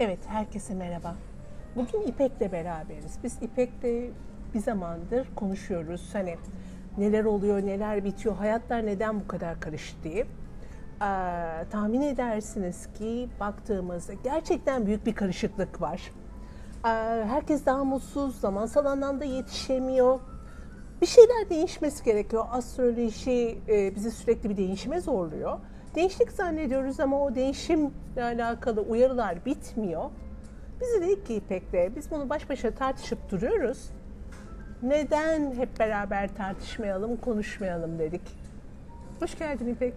Evet, herkese merhaba. Bugün İpek'le beraberiz. Biz İpek'le bir zamandır konuşuyoruz. Hani neler oluyor, neler bitiyor, hayatlar neden bu kadar karıştı diye. Ee, tahmin edersiniz ki baktığımızda gerçekten büyük bir karışıklık var. Ee, herkes daha mutsuz, zamansal anlamda yetişemiyor. Bir şeyler değişmesi gerekiyor. Astroloji e, bizi sürekli bir değişime zorluyor. Değişiklik zannediyoruz ama o değişimle alakalı uyarılar bitmiyor. Bizi dedik ki İpek'le, biz bunu baş başa tartışıp duruyoruz. Neden hep beraber tartışmayalım, konuşmayalım dedik. Hoş geldin İpek.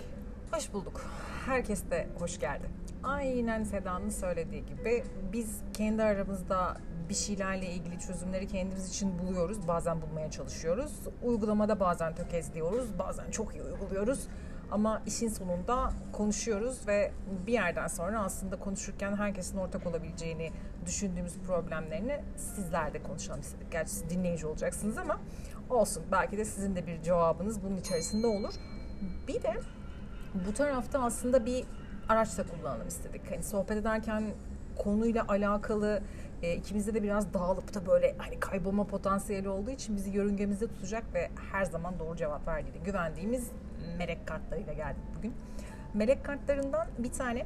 Hoş bulduk. Herkes de hoş geldi. Aynen Seda'nın söylediği gibi biz kendi aramızda bir şeylerle ilgili çözümleri kendimiz için buluyoruz. Bazen bulmaya çalışıyoruz. Uygulamada bazen tökezliyoruz, bazen çok iyi uyguluyoruz. Ama işin sonunda konuşuyoruz ve bir yerden sonra aslında konuşurken herkesin ortak olabileceğini düşündüğümüz problemlerini sizler konuşalım istedik. Gerçi siz dinleyici olacaksınız ama olsun. Belki de sizin de bir cevabınız bunun içerisinde olur. Bir de bu tarafta aslında bir araç da kullanalım istedik. Hani sohbet ederken konuyla alakalı e, ikimizde de biraz dağılıp da böyle hani kaybolma potansiyeli olduğu için bizi yörüngemizde tutacak ve her zaman doğru cevap verdiğine güvendiğimiz melek kartlarıyla geldik bugün. Melek kartlarından bir tane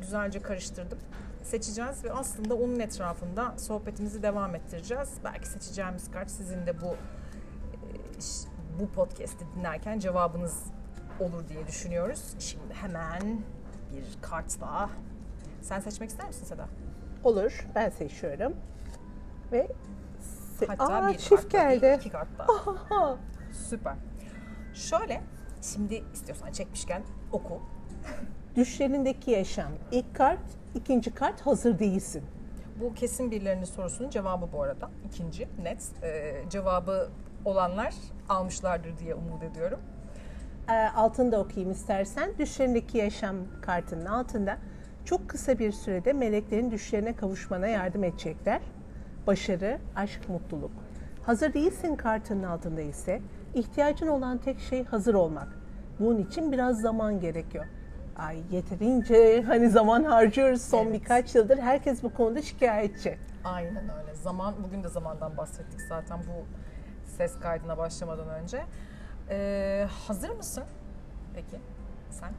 güzelce karıştırdım. Seçeceğiz ve aslında onun etrafında sohbetimizi devam ettireceğiz. Belki seçeceğimiz kart sizin de bu e, bu podcast'i dinlerken cevabınız olur diye düşünüyoruz. Şimdi hemen bir kart daha. Sen seçmek ister misin Seda? Olur, ben seçiyorum. Ve se- Hatta Aa, bir çift kart daha değil, geldi. iki kart daha. Aha. Süper. Şöyle, şimdi istiyorsan çekmişken oku. Düşlerindeki yaşam. İlk kart, ikinci kart hazır değilsin. Bu kesin birilerinin sorusunun cevabı bu arada. İkinci, net. Ee, cevabı olanlar almışlardır diye umut ediyorum. Ee, altında okuyayım istersen. Düşlerindeki yaşam kartının altında çok kısa bir sürede meleklerin düşlerine kavuşmana yardım edecekler. Başarı, aşk, mutluluk. Hazır değilsin kartının altında ise ihtiyacın olan tek şey hazır olmak. Bunun için biraz zaman gerekiyor. Ay yeterince hani zaman harcıyoruz son Evet. birkaç yıldır. Herkes bu konuda şikayetçi. Aynen öyle. Zaman, bugün de zamandan bahsettik zaten bu ses kaydına başlamadan önce. Ee, hazır mısın? Peki, sen?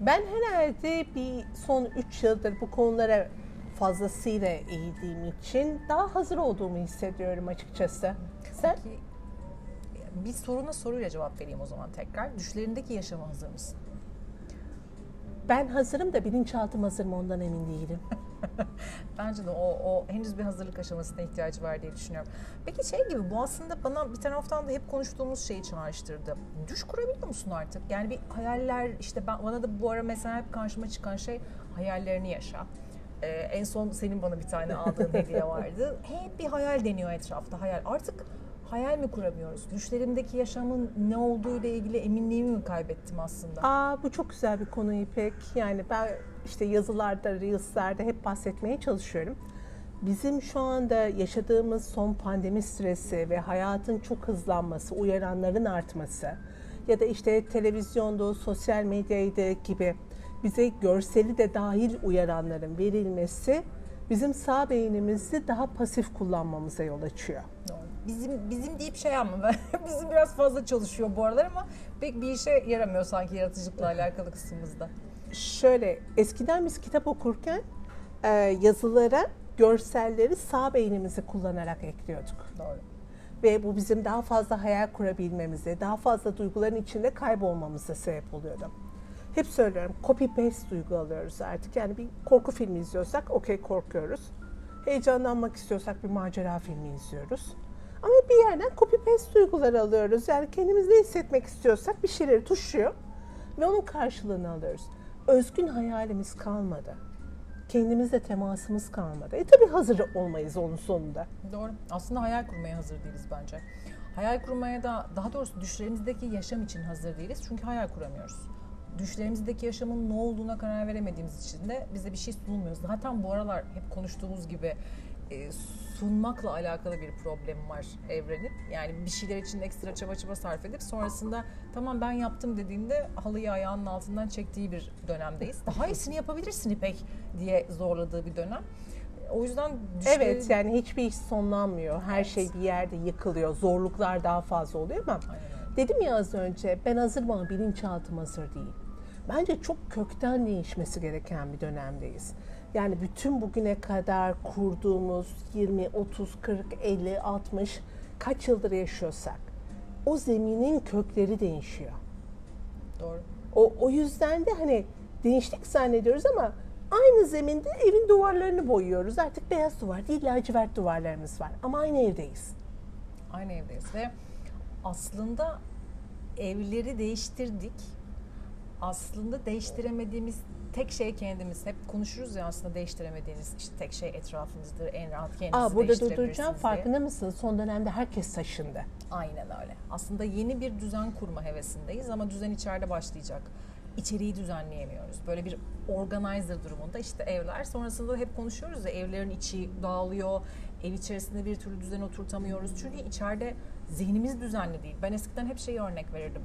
Ben herhalde bir son 3 yıldır bu konulara fazlasıyla eğildiğim için daha hazır olduğumu hissediyorum açıkçası. Sen? Peki, bir soruna soruyla cevap vereyim o zaman tekrar. Düşlerindeki yaşama hazır mısın? Ben hazırım da bilinçaltım hazır mı ondan emin değilim. Bence de o, o henüz bir hazırlık aşamasına ihtiyacı var diye düşünüyorum. Peki şey gibi bu aslında bana bir taraftan da hep konuştuğumuz şeyi çağrıştırdı. Düş kurabiliyor musun artık? Yani bir hayaller işte ben, bana da bu ara mesela hep karşıma çıkan şey hayallerini yaşa. Ee, en son senin bana bir tane aldığın hediye vardı. Hep bir hayal deniyor etrafta hayal. Artık hayal mi kuramıyoruz? Düşlerimdeki yaşamın ne olduğu ile ilgili eminliğimi mi kaybettim aslında? Aa bu çok güzel bir konu İpek. Yani ben işte yazılarda, reels'larda hep bahsetmeye çalışıyorum. Bizim şu anda yaşadığımız son pandemi stresi ve hayatın çok hızlanması, uyaranların artması ya da işte televizyonda, sosyal medyaydı gibi bize görseli de dahil uyaranların verilmesi bizim sağ beynimizi daha pasif kullanmamıza yol açıyor. Doğru. Bizim bizim deyip şey ama bizim biraz fazla çalışıyor bu aralar ama pek bir işe yaramıyor sanki yaratıcılıkla alakalı kısmımızda. Şöyle eskiden biz kitap okurken e, yazılara görselleri sağ beynimizi kullanarak ekliyorduk. Doğru. Ve bu bizim daha fazla hayal kurabilmemize, daha fazla duyguların içinde kaybolmamıza sebep oluyordu. Hep söylüyorum copy paste duygu alıyoruz artık. Yani bir korku filmi izliyorsak okey korkuyoruz. Heyecanlanmak istiyorsak bir macera filmi izliyoruz. Ama bir yerden copy paste duyguları alıyoruz. Yani kendimiz ne hissetmek istiyorsak bir şeyleri tuşluyor ve onun karşılığını alıyoruz. Özgün hayalimiz kalmadı. Kendimizle temasımız kalmadı. E tabii hazır olmayız onun sonunda. Doğru. Aslında hayal kurmaya hazır değiliz bence. Hayal kurmaya da daha doğrusu düşlerimizdeki yaşam için hazır değiliz. Çünkü hayal kuramıyoruz. Düşlerimizdeki yaşamın ne olduğuna karar veremediğimiz için de bize bir şey sunulmuyor. Zaten bu aralar hep konuştuğumuz gibi e, sunmakla alakalı bir problem var evrenin. Yani bir şeyler için ekstra çaba çaba sarf edip sonrasında tamam ben yaptım dediğinde halıyı ayağının altından çektiği bir dönemdeyiz. Daha iyisini yapabilirsin İpek diye zorladığı bir dönem. O yüzden düşleri... Evet yani hiçbir iş sonlanmıyor. Her Evet. şey bir yerde yıkılıyor. Zorluklar daha fazla oluyor ama Aynen dedim ya az önce ben hazırım ama bilinçaltım hazır değil. Bence çok kökten değişmesi gereken bir dönemdeyiz. Yani bütün bugüne kadar kurduğumuz 20, 30, 40, 50, 60 kaç yıldır yaşıyorsak o zeminin kökleri değişiyor. Doğru. O, o yüzden de hani değiştik zannediyoruz ama aynı zeminde evin duvarlarını boyuyoruz. Artık beyaz duvar değil lacivert duvarlarımız var ama aynı evdeyiz. Aynı evdeyiz ve aslında evleri değiştirdik. Aslında değiştiremediğimiz tek şey kendimiz. Hep konuşuruz ya aslında değiştiremediğiniz işte tek şey etrafınızdır. En rahat kendinizi Aa, burada durduracağım farkında mısın? Son dönemde herkes taşındı. Aynen öyle. Aslında yeni bir düzen kurma hevesindeyiz ama düzen içeride başlayacak. İçeriği düzenleyemiyoruz. Böyle bir organizer durumunda işte evler. Sonrasında hep konuşuyoruz ya evlerin içi dağılıyor. Ev içerisinde bir türlü düzen oturtamıyoruz. Çünkü içeride zihnimiz düzenli değil. Ben eskiden hep şeyi örnek verirdim.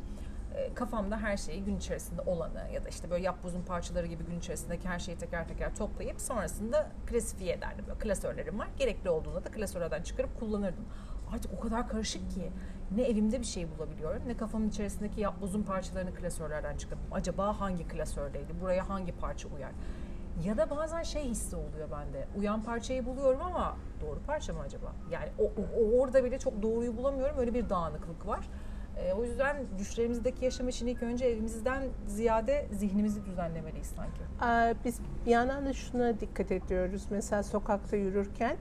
E, Kafamda her şeyi gün içerisinde olanı ya da işte böyle yapbozun parçaları gibi gün içerisindeki her şeyi teker teker toplayıp sonrasında klasifiye ederdim. Böyle klasörlerim var. Gerekli olduğunda da klasörlerden çıkarıp kullanırdım. Artık o kadar karışık ki ne evimde bir şey bulabiliyorum ne kafamın içerisindeki yapbozun parçalarını klasörlerden çıkarıp acaba hangi klasördeydi, buraya hangi parça uyar? Ya da bazen şey hissi oluyor bende. Uyan parçayı buluyorum ama doğru parça mı acaba? Yani o, o- orada bile çok doğruyu bulamıyorum. Öyle bir dağınıklık var. E, o yüzden düşlerimizdeki yaşam için ilk önce evimizden ziyade zihnimizi düzenlemeliyiz sanki. Aa, biz bir yandan da şuna dikkat ediyoruz. Mesela sokakta yürürken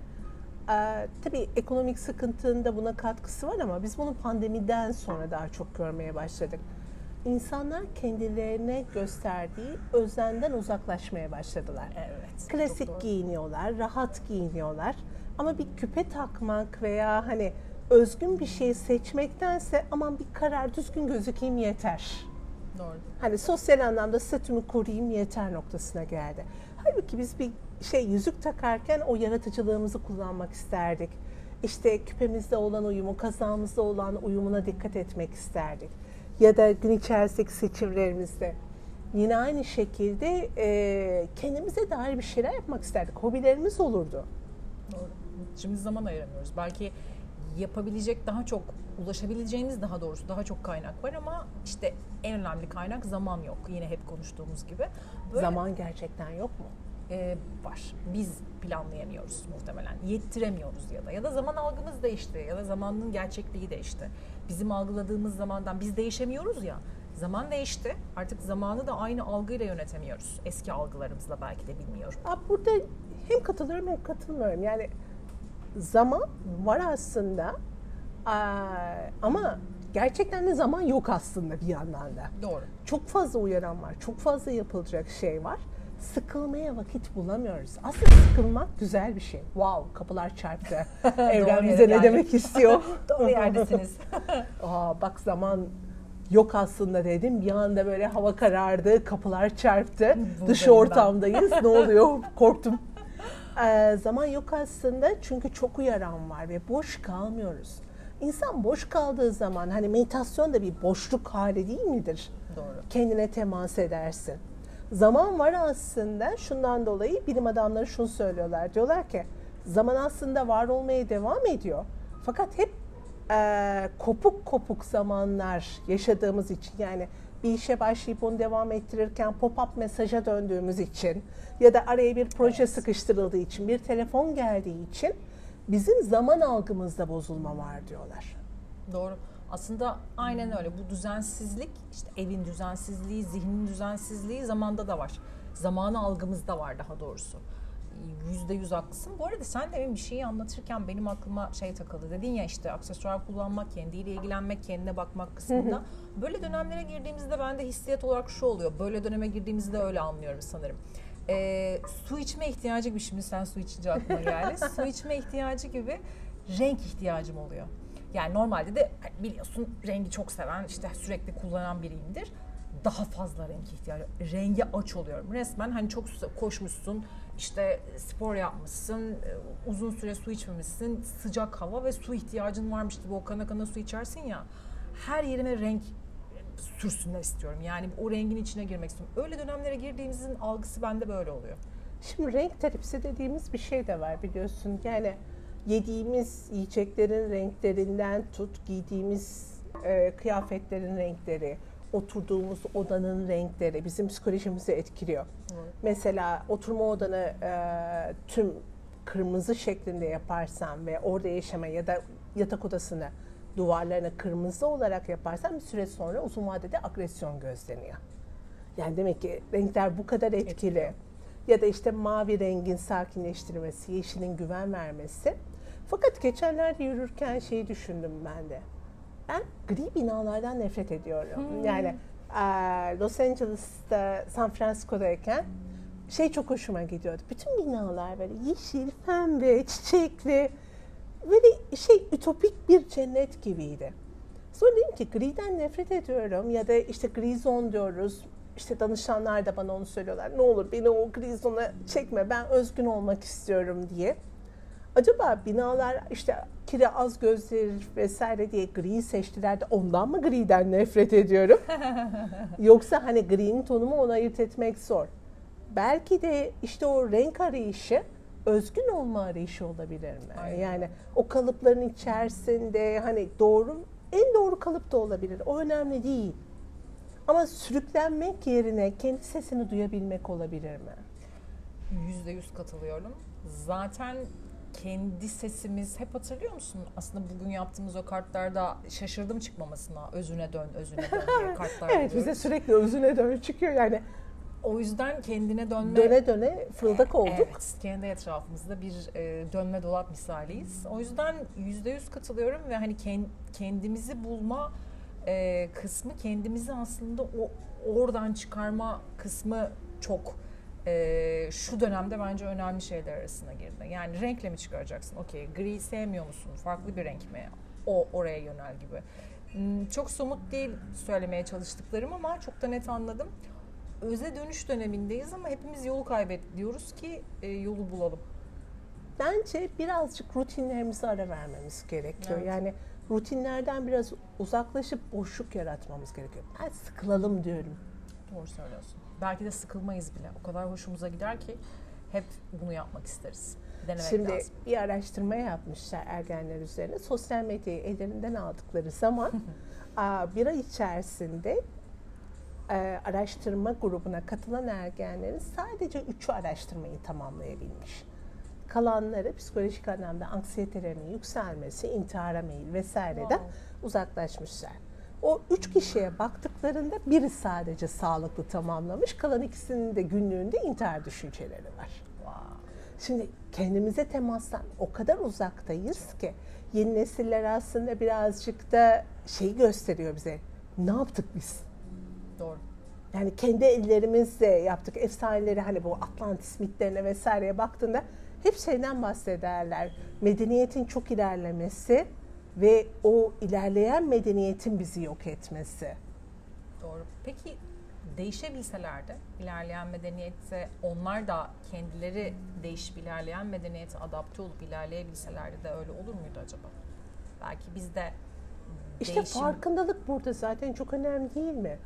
aa, tabii ekonomik sıkıntının da buna katkısı var ama biz bunu pandemiden sonra daha çok görmeye başladık. İnsanlar kendilerine gösterdiği özenden uzaklaşmaya başladılar. Evet. Klasik giyiniyorlar, rahat giyiniyorlar. Ama bir küpe takmak veya hani özgün bir şey seçmektense aman bir karar düzgün gözükeyim yeter. Doğru. Hani sosyal anlamda statümü koruyayım yeter noktasına geldi. Halbuki biz bir şey yüzük takarken o yaratıcılığımızı kullanmak isterdik. İşte küpemizde olan uyumu, kazağımızda olan uyumuna dikkat etmek isterdik. Ya da gün içerisindeki seçimlerimizde. Yine aynı şekilde e, kendimize dair bir şeyler yapmak isterdik. Hobilerimiz olurdu. Doğru. Şimdi zaman ayıramıyoruz. Belki yapabilecek daha çok, ulaşabileceğimiz daha doğrusu daha çok kaynak var ama işte en önemli kaynak zaman yok. Yine hep konuştuğumuz gibi. Böyle, Zaman gerçekten yok mu? e, var. Biz planlayamıyoruz muhtemelen. Yettiremiyoruz ya da. Ya da zaman algımız değişti. Ya da zamanın gerçekliği değişti. Bizim algıladığımız zamandan biz değişemiyoruz ya. Zaman değişti. Artık zamanı da aynı algıyla yönetemiyoruz. Eski algılarımızla belki de bilmiyorum. Aa, Burada hem katılıyorum hem katılmıyorum. Yani zaman var aslında Aa, ama gerçekten de zaman yok aslında bir yandan da. Doğru. Çok fazla uyaran var, çok fazla yapılacak şey var. Sıkılmaya vakit bulamıyoruz. Aslında sıkılmak güzel bir şey. Wow, kapılar çarptı. Evren bize ne demek istiyor? Doğru yerdesiniz. Aa, bak zaman yok aslında dedim. Bir anda böyle hava karardı, kapılar çarptı. Dış Buradayım ben. ortamdayız. ne oluyor? Korktum. Zaman yok aslında çünkü çok uyaran var ve boş kalmıyoruz. İnsan boş kaldığı zaman hani meditasyon da bir boşluk hali değil midir? Doğru. Kendine temas edersin. Zaman var aslında şundan dolayı bilim adamları şunu söylüyorlar. Diyorlar ki zaman aslında var olmaya devam ediyor. Fakat hep eee, kopuk kopuk zamanlar yaşadığımız için yani bir işe başlayıp onu devam ettirirken pop-up mesaja döndüğümüz için ya da araya bir proje sıkıştırıldığı için bir telefon geldiği için bizim zaman algımızda bozulma var diyorlar. Doğru. Aslında aynen öyle. Bu düzensizlik, işte evin düzensizliği, zihnin düzensizliği zamanda da var. Zamanı algımızda var daha doğrusu. Yüzde yüz haklısın. Bu arada sen demin bir şeyi anlatırken benim aklıma şey takıldı. Dedin ya işte aksesuar kullanmak, kendiyle ilgilenmek, kendine bakmak kısmında. Böyle dönemlere girdiğimizde bende hissiyat olarak şu oluyor. Böyle döneme girdiğimizde öyle anlıyorum sanırım. Ee, su içme ihtiyacı gibi şimdi sen su içince aklıma geldi. su içme ihtiyacı gibi renk ihtiyacım oluyor. Yani normalde de biliyorsun rengi çok seven, işte sürekli kullanan biriyimdir. Daha fazla renk ihtiyacı. Renge aç oluyorum. Resmen hani çok koşmuşsun, işte spor yapmışsın, e, uzun süre su içmemişsin, sıcak hava ve su ihtiyacın varmış gibi o kana kana su içersin ya. Her yerime renk sürsünler istiyorum. Yani o rengin içine girmek istiyorum. Öyle dönemlere girdiğimizin algısı bende böyle oluyor. Şimdi renk terapisi dediğimiz bir şey de var biliyorsun. Yani yediğimiz yiyeceklerin renklerinden tut, giydiğimiz e, kıyafetlerin renkleri, oturduğumuz odanın renkleri bizim psikolojimizi etkiliyor. Evet. Mesela oturma odanı e, tüm kırmızı şeklinde yaparsan ve orada yaşama ya da yatak odasını duvarlarını kırmızı olarak yaparsan bir süre sonra uzun vadede agresyon gözleniyor. Yani demek ki renkler bu kadar etkili. etkili. Ya da işte mavi rengin sakinleştirmesi, yeşilin güven vermesi. Fakat geçenlerde yürürken şeyi düşündüm ben de. Ben gri binalardan nefret ediyorum. Hmm. Yani Los Angeles'ta, San Francisco'dayken şey çok hoşuma gidiyordu. Bütün binalar böyle yeşil, pembe, çiçekli böyle şey ütopik bir cennet gibiydi. Sonra dedim ki griden nefret ediyorum ya da işte gri zon diyoruz. İşte danışanlar da bana onu söylüyorlar. Ne olur beni o gri zona çekme ben özgün olmak istiyorum diye. Acaba binalar işte kire az gözlerir vesaire diye gri seçtiler de ondan mı griden nefret ediyorum? Yoksa hani gri'nin tonumu onu ayırt etmek zor. Belki de işte o renk arayışı özgün olma arayışı olabilir mi? Aynen. Yani o kalıpların içerisinde hani doğru en doğru kalıp da olabilir. O önemli değil. Ama sürüklenmek yerine kendi sesini duyabilmek olabilir mi? Yüzde yüz katılıyorum. Zaten kendi sesimiz hep hatırlıyor musun? Aslında bugün yaptığımız o kartlarda şaşırdım çıkmamasına. Özüne dön, özüne dön diye kartlar Evet bize sürekli özüne dön çıkıyor yani. O yüzden kendine dönme... Döne döne fırıldak olduk. Evet, kendi etrafımızda bir e, dönme dolap misaliyiz. O yüzden yüzde yüz katılıyorum ve hani kendimizi bulma e, kısmı, kendimizi aslında o oradan çıkarma kısmı çok e, şu dönemde bence önemli şeyler arasına girdi. Yani renkle mi çıkaracaksın? Okey, gri sevmiyor musun? Farklı bir renk mi? O oraya yönel gibi. Hmm, çok somut değil söylemeye çalıştıklarım ama çok da net anladım öze dönüş dönemindeyiz ama hepimiz yolu kaybediyoruz ki e, yolu bulalım. Bence birazcık rutinlerimize ara vermemiz gerekiyor. Evet. Yani rutinlerden biraz uzaklaşıp boşluk yaratmamız gerekiyor. Ben sıkılalım diyorum. Doğru söylüyorsun. Belki de sıkılmayız bile. O kadar hoşumuza gider ki hep bunu yapmak isteriz. Denemek Şimdi lazım. bir araştırma yapmışlar ergenler üzerine. Sosyal medyayı ellerinden aldıkları zaman bir ay içerisinde e, araştırma grubuna katılan ergenlerin sadece üçü araştırmayı tamamlayabilmiş. Kalanları psikolojik anlamda anksiyetelerinin yükselmesi, intihara meyil vesaireden wow. uzaklaşmışlar. O üç kişiye baktıklarında biri sadece sağlıklı tamamlamış, kalan ikisinin de günlüğünde intihar düşünceleri var. Şimdi kendimize temastan o kadar uzaktayız ki yeni nesiller aslında birazcık da şey gösteriyor bize. Ne yaptık biz? Doğru. Yani kendi ellerimizle yaptık. Efsaneleri hani bu Atlantis mitlerine vesaireye baktığında hep şeyden bahsederler. Medeniyetin çok ilerlemesi ve o ilerleyen medeniyetin bizi yok etmesi. Doğru. Peki değişebilselerdi ilerleyen medeniyette onlar da kendileri değişip ilerleyen medeniyete adapte olup ilerleyebilselerdi de öyle olur muydu acaba? Belki biz de İşte değişim... farkındalık burada zaten çok önemli değil mi?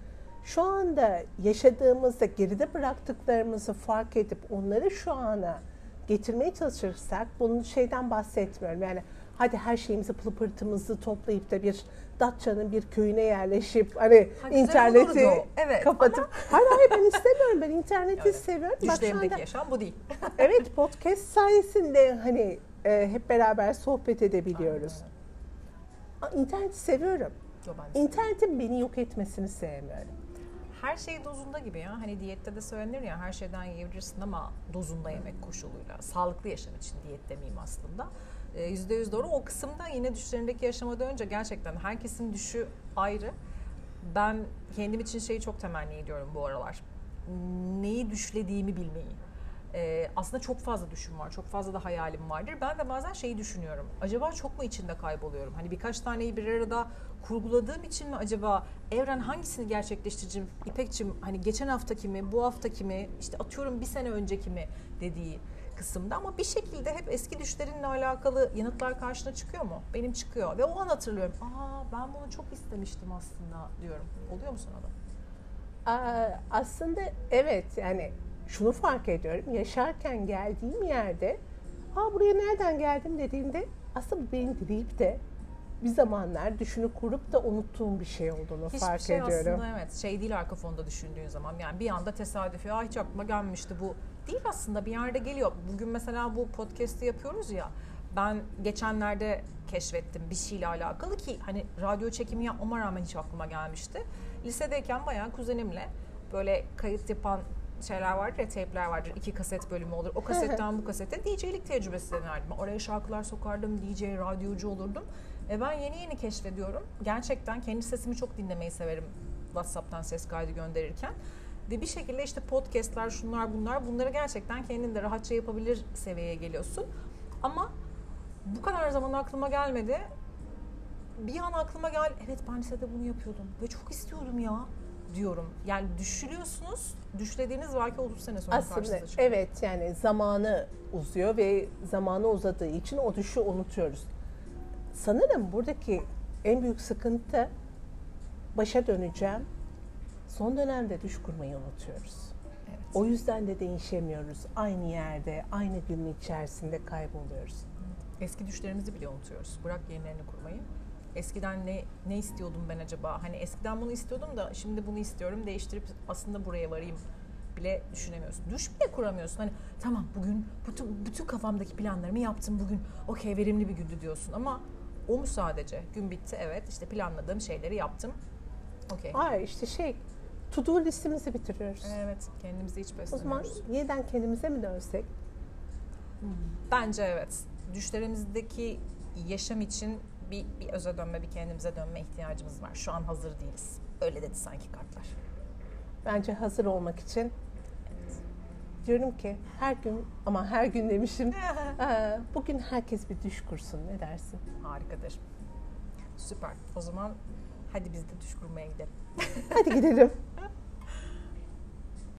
şu anda yaşadığımızda geride bıraktıklarımızı fark edip onları şu ana getirmeye çalışırsak bunun şeyden bahsetmiyorum. Yani hadi her şeyimizi pılı pırtımızı toplayıp da bir Datça'nın bir köyüne yerleşip hani ha, interneti evet, kapatıp ama... hayır hayır ben istemiyorum ben interneti evet. seviyorum. Düşlerimdeki yaşam bu değil. evet podcast sayesinde hani e, hep beraber sohbet edebiliyoruz. Aynen. İnterneti seviyorum. Yo, İnternetin beni yok etmesini sevmiyorum her şey dozunda gibi ya. Hani diyette de söylenir ya her şeyden yiyebilirsin ama dozunda yemek koşuluyla. Sağlıklı yaşam için diyet demeyeyim aslında. Ee, yüzde yüz doğru. O kısımda yine düşlerindeki yaşama dönünce gerçekten herkesin düşü ayrı. Ben kendim için şeyi çok temenni ediyorum bu aralar. Neyi düşlediğimi bilmeyi. Ee, aslında çok fazla düşün var, çok fazla da hayalim vardır. Ben de bazen şeyi düşünüyorum. Acaba çok mu içinde kayboluyorum? Hani birkaç taneyi bir arada kurguladığım için mi acaba evren hangisini gerçekleştireceğim? İpekçim hani geçen haftaki mi, bu haftaki mi, işte atıyorum bir sene önceki mi dediği kısımda ama bir şekilde hep eski düşlerinle alakalı yanıtlar karşına çıkıyor mu? Benim çıkıyor ve o an hatırlıyorum. Aa ben bunu çok istemiştim aslında diyorum. Oluyor mu sana da? Aa, aslında evet yani şunu fark ediyorum. Yaşarken geldiğim yerde Aa buraya nereden geldim dediğimde aslında bu benim deyip de bir zamanlar düşünü kurup da unuttuğum bir şey olduğunu Hiçbir fark şey ediyorum. aslında evet şey değil arka fonda düşündüğün zaman. Yani bir anda tesadüfi Aa, hiç aklıma gelmişti bu. Değil aslında bir yerde geliyor. Bugün mesela bu podcast'i yapıyoruz ya. Ben geçenlerde keşfettim bir şeyle alakalı ki hani radyo çekimi yapmama rağmen hiç aklıma gelmişti. Lisedeyken bayağı kuzenimle böyle kayıt yapan şeyler vardır ya teypler vardır. iki kaset bölümü olur. O kasetten bu kasete DJ'lik tecrübesi denerdim. Oraya şarkılar sokardım. DJ, radyocu olurdum. E ben yeni yeni keşfediyorum. Gerçekten kendi sesimi çok dinlemeyi severim. WhatsApp'tan ses kaydı gönderirken. Ve bir şekilde işte podcastler, şunlar bunlar bunları gerçekten kendin de rahatça yapabilir seviyeye geliyorsun. Ama bu kadar zaman aklıma gelmedi. Bir an aklıma gel, evet ben lisede bunu yapıyordum ve çok istiyordum ya diyorum. Yani düşürüyorsunuz, düşlediğiniz belki 30 sene sonra Aslında karşınıza çıkıyor. evet yani zamanı uzuyor ve zamanı uzadığı için o düşü unutuyoruz. Sanırım buradaki en büyük sıkıntı başa döneceğim. Son dönemde düş kurmayı unutuyoruz. Evet. O yüzden de değişemiyoruz. Aynı yerde, aynı günün içerisinde kayboluyoruz. Eski düşlerimizi bile unutuyoruz. Bırak yenilerini kurmayı. Eskiden ne ne istiyordum ben acaba? Hani eskiden bunu istiyordum da şimdi bunu istiyorum. Değiştirip aslında buraya varayım bile düşünemiyorsun. Düş bile kuramıyorsun. Hani tamam bugün bütün, bütün kafamdaki planlarımı yaptım bugün. Okey verimli bir gündü diyorsun ama o mu sadece? Gün bitti evet işte planladığım şeyleri yaptım. Okey. Ay işte şey, to do listemizi bitiriyoruz. Evet kendimizi hiç O zaman beslemiyoruz. yeniden kendimize mi dönsek? Bence evet. Düşlerimizdeki yaşam için bir, bir öze dönme, bir kendimize dönme ihtiyacımız var. Şu an hazır değiliz. Öyle dedi sanki kartlar. Bence hazır olmak için diyorum ki her gün ama her gün demişim eee, bugün herkes bir düş kursun ne dersin? Harikadır. Süper. O zaman hadi biz de düş kurmaya gidelim. Hadi gidelim.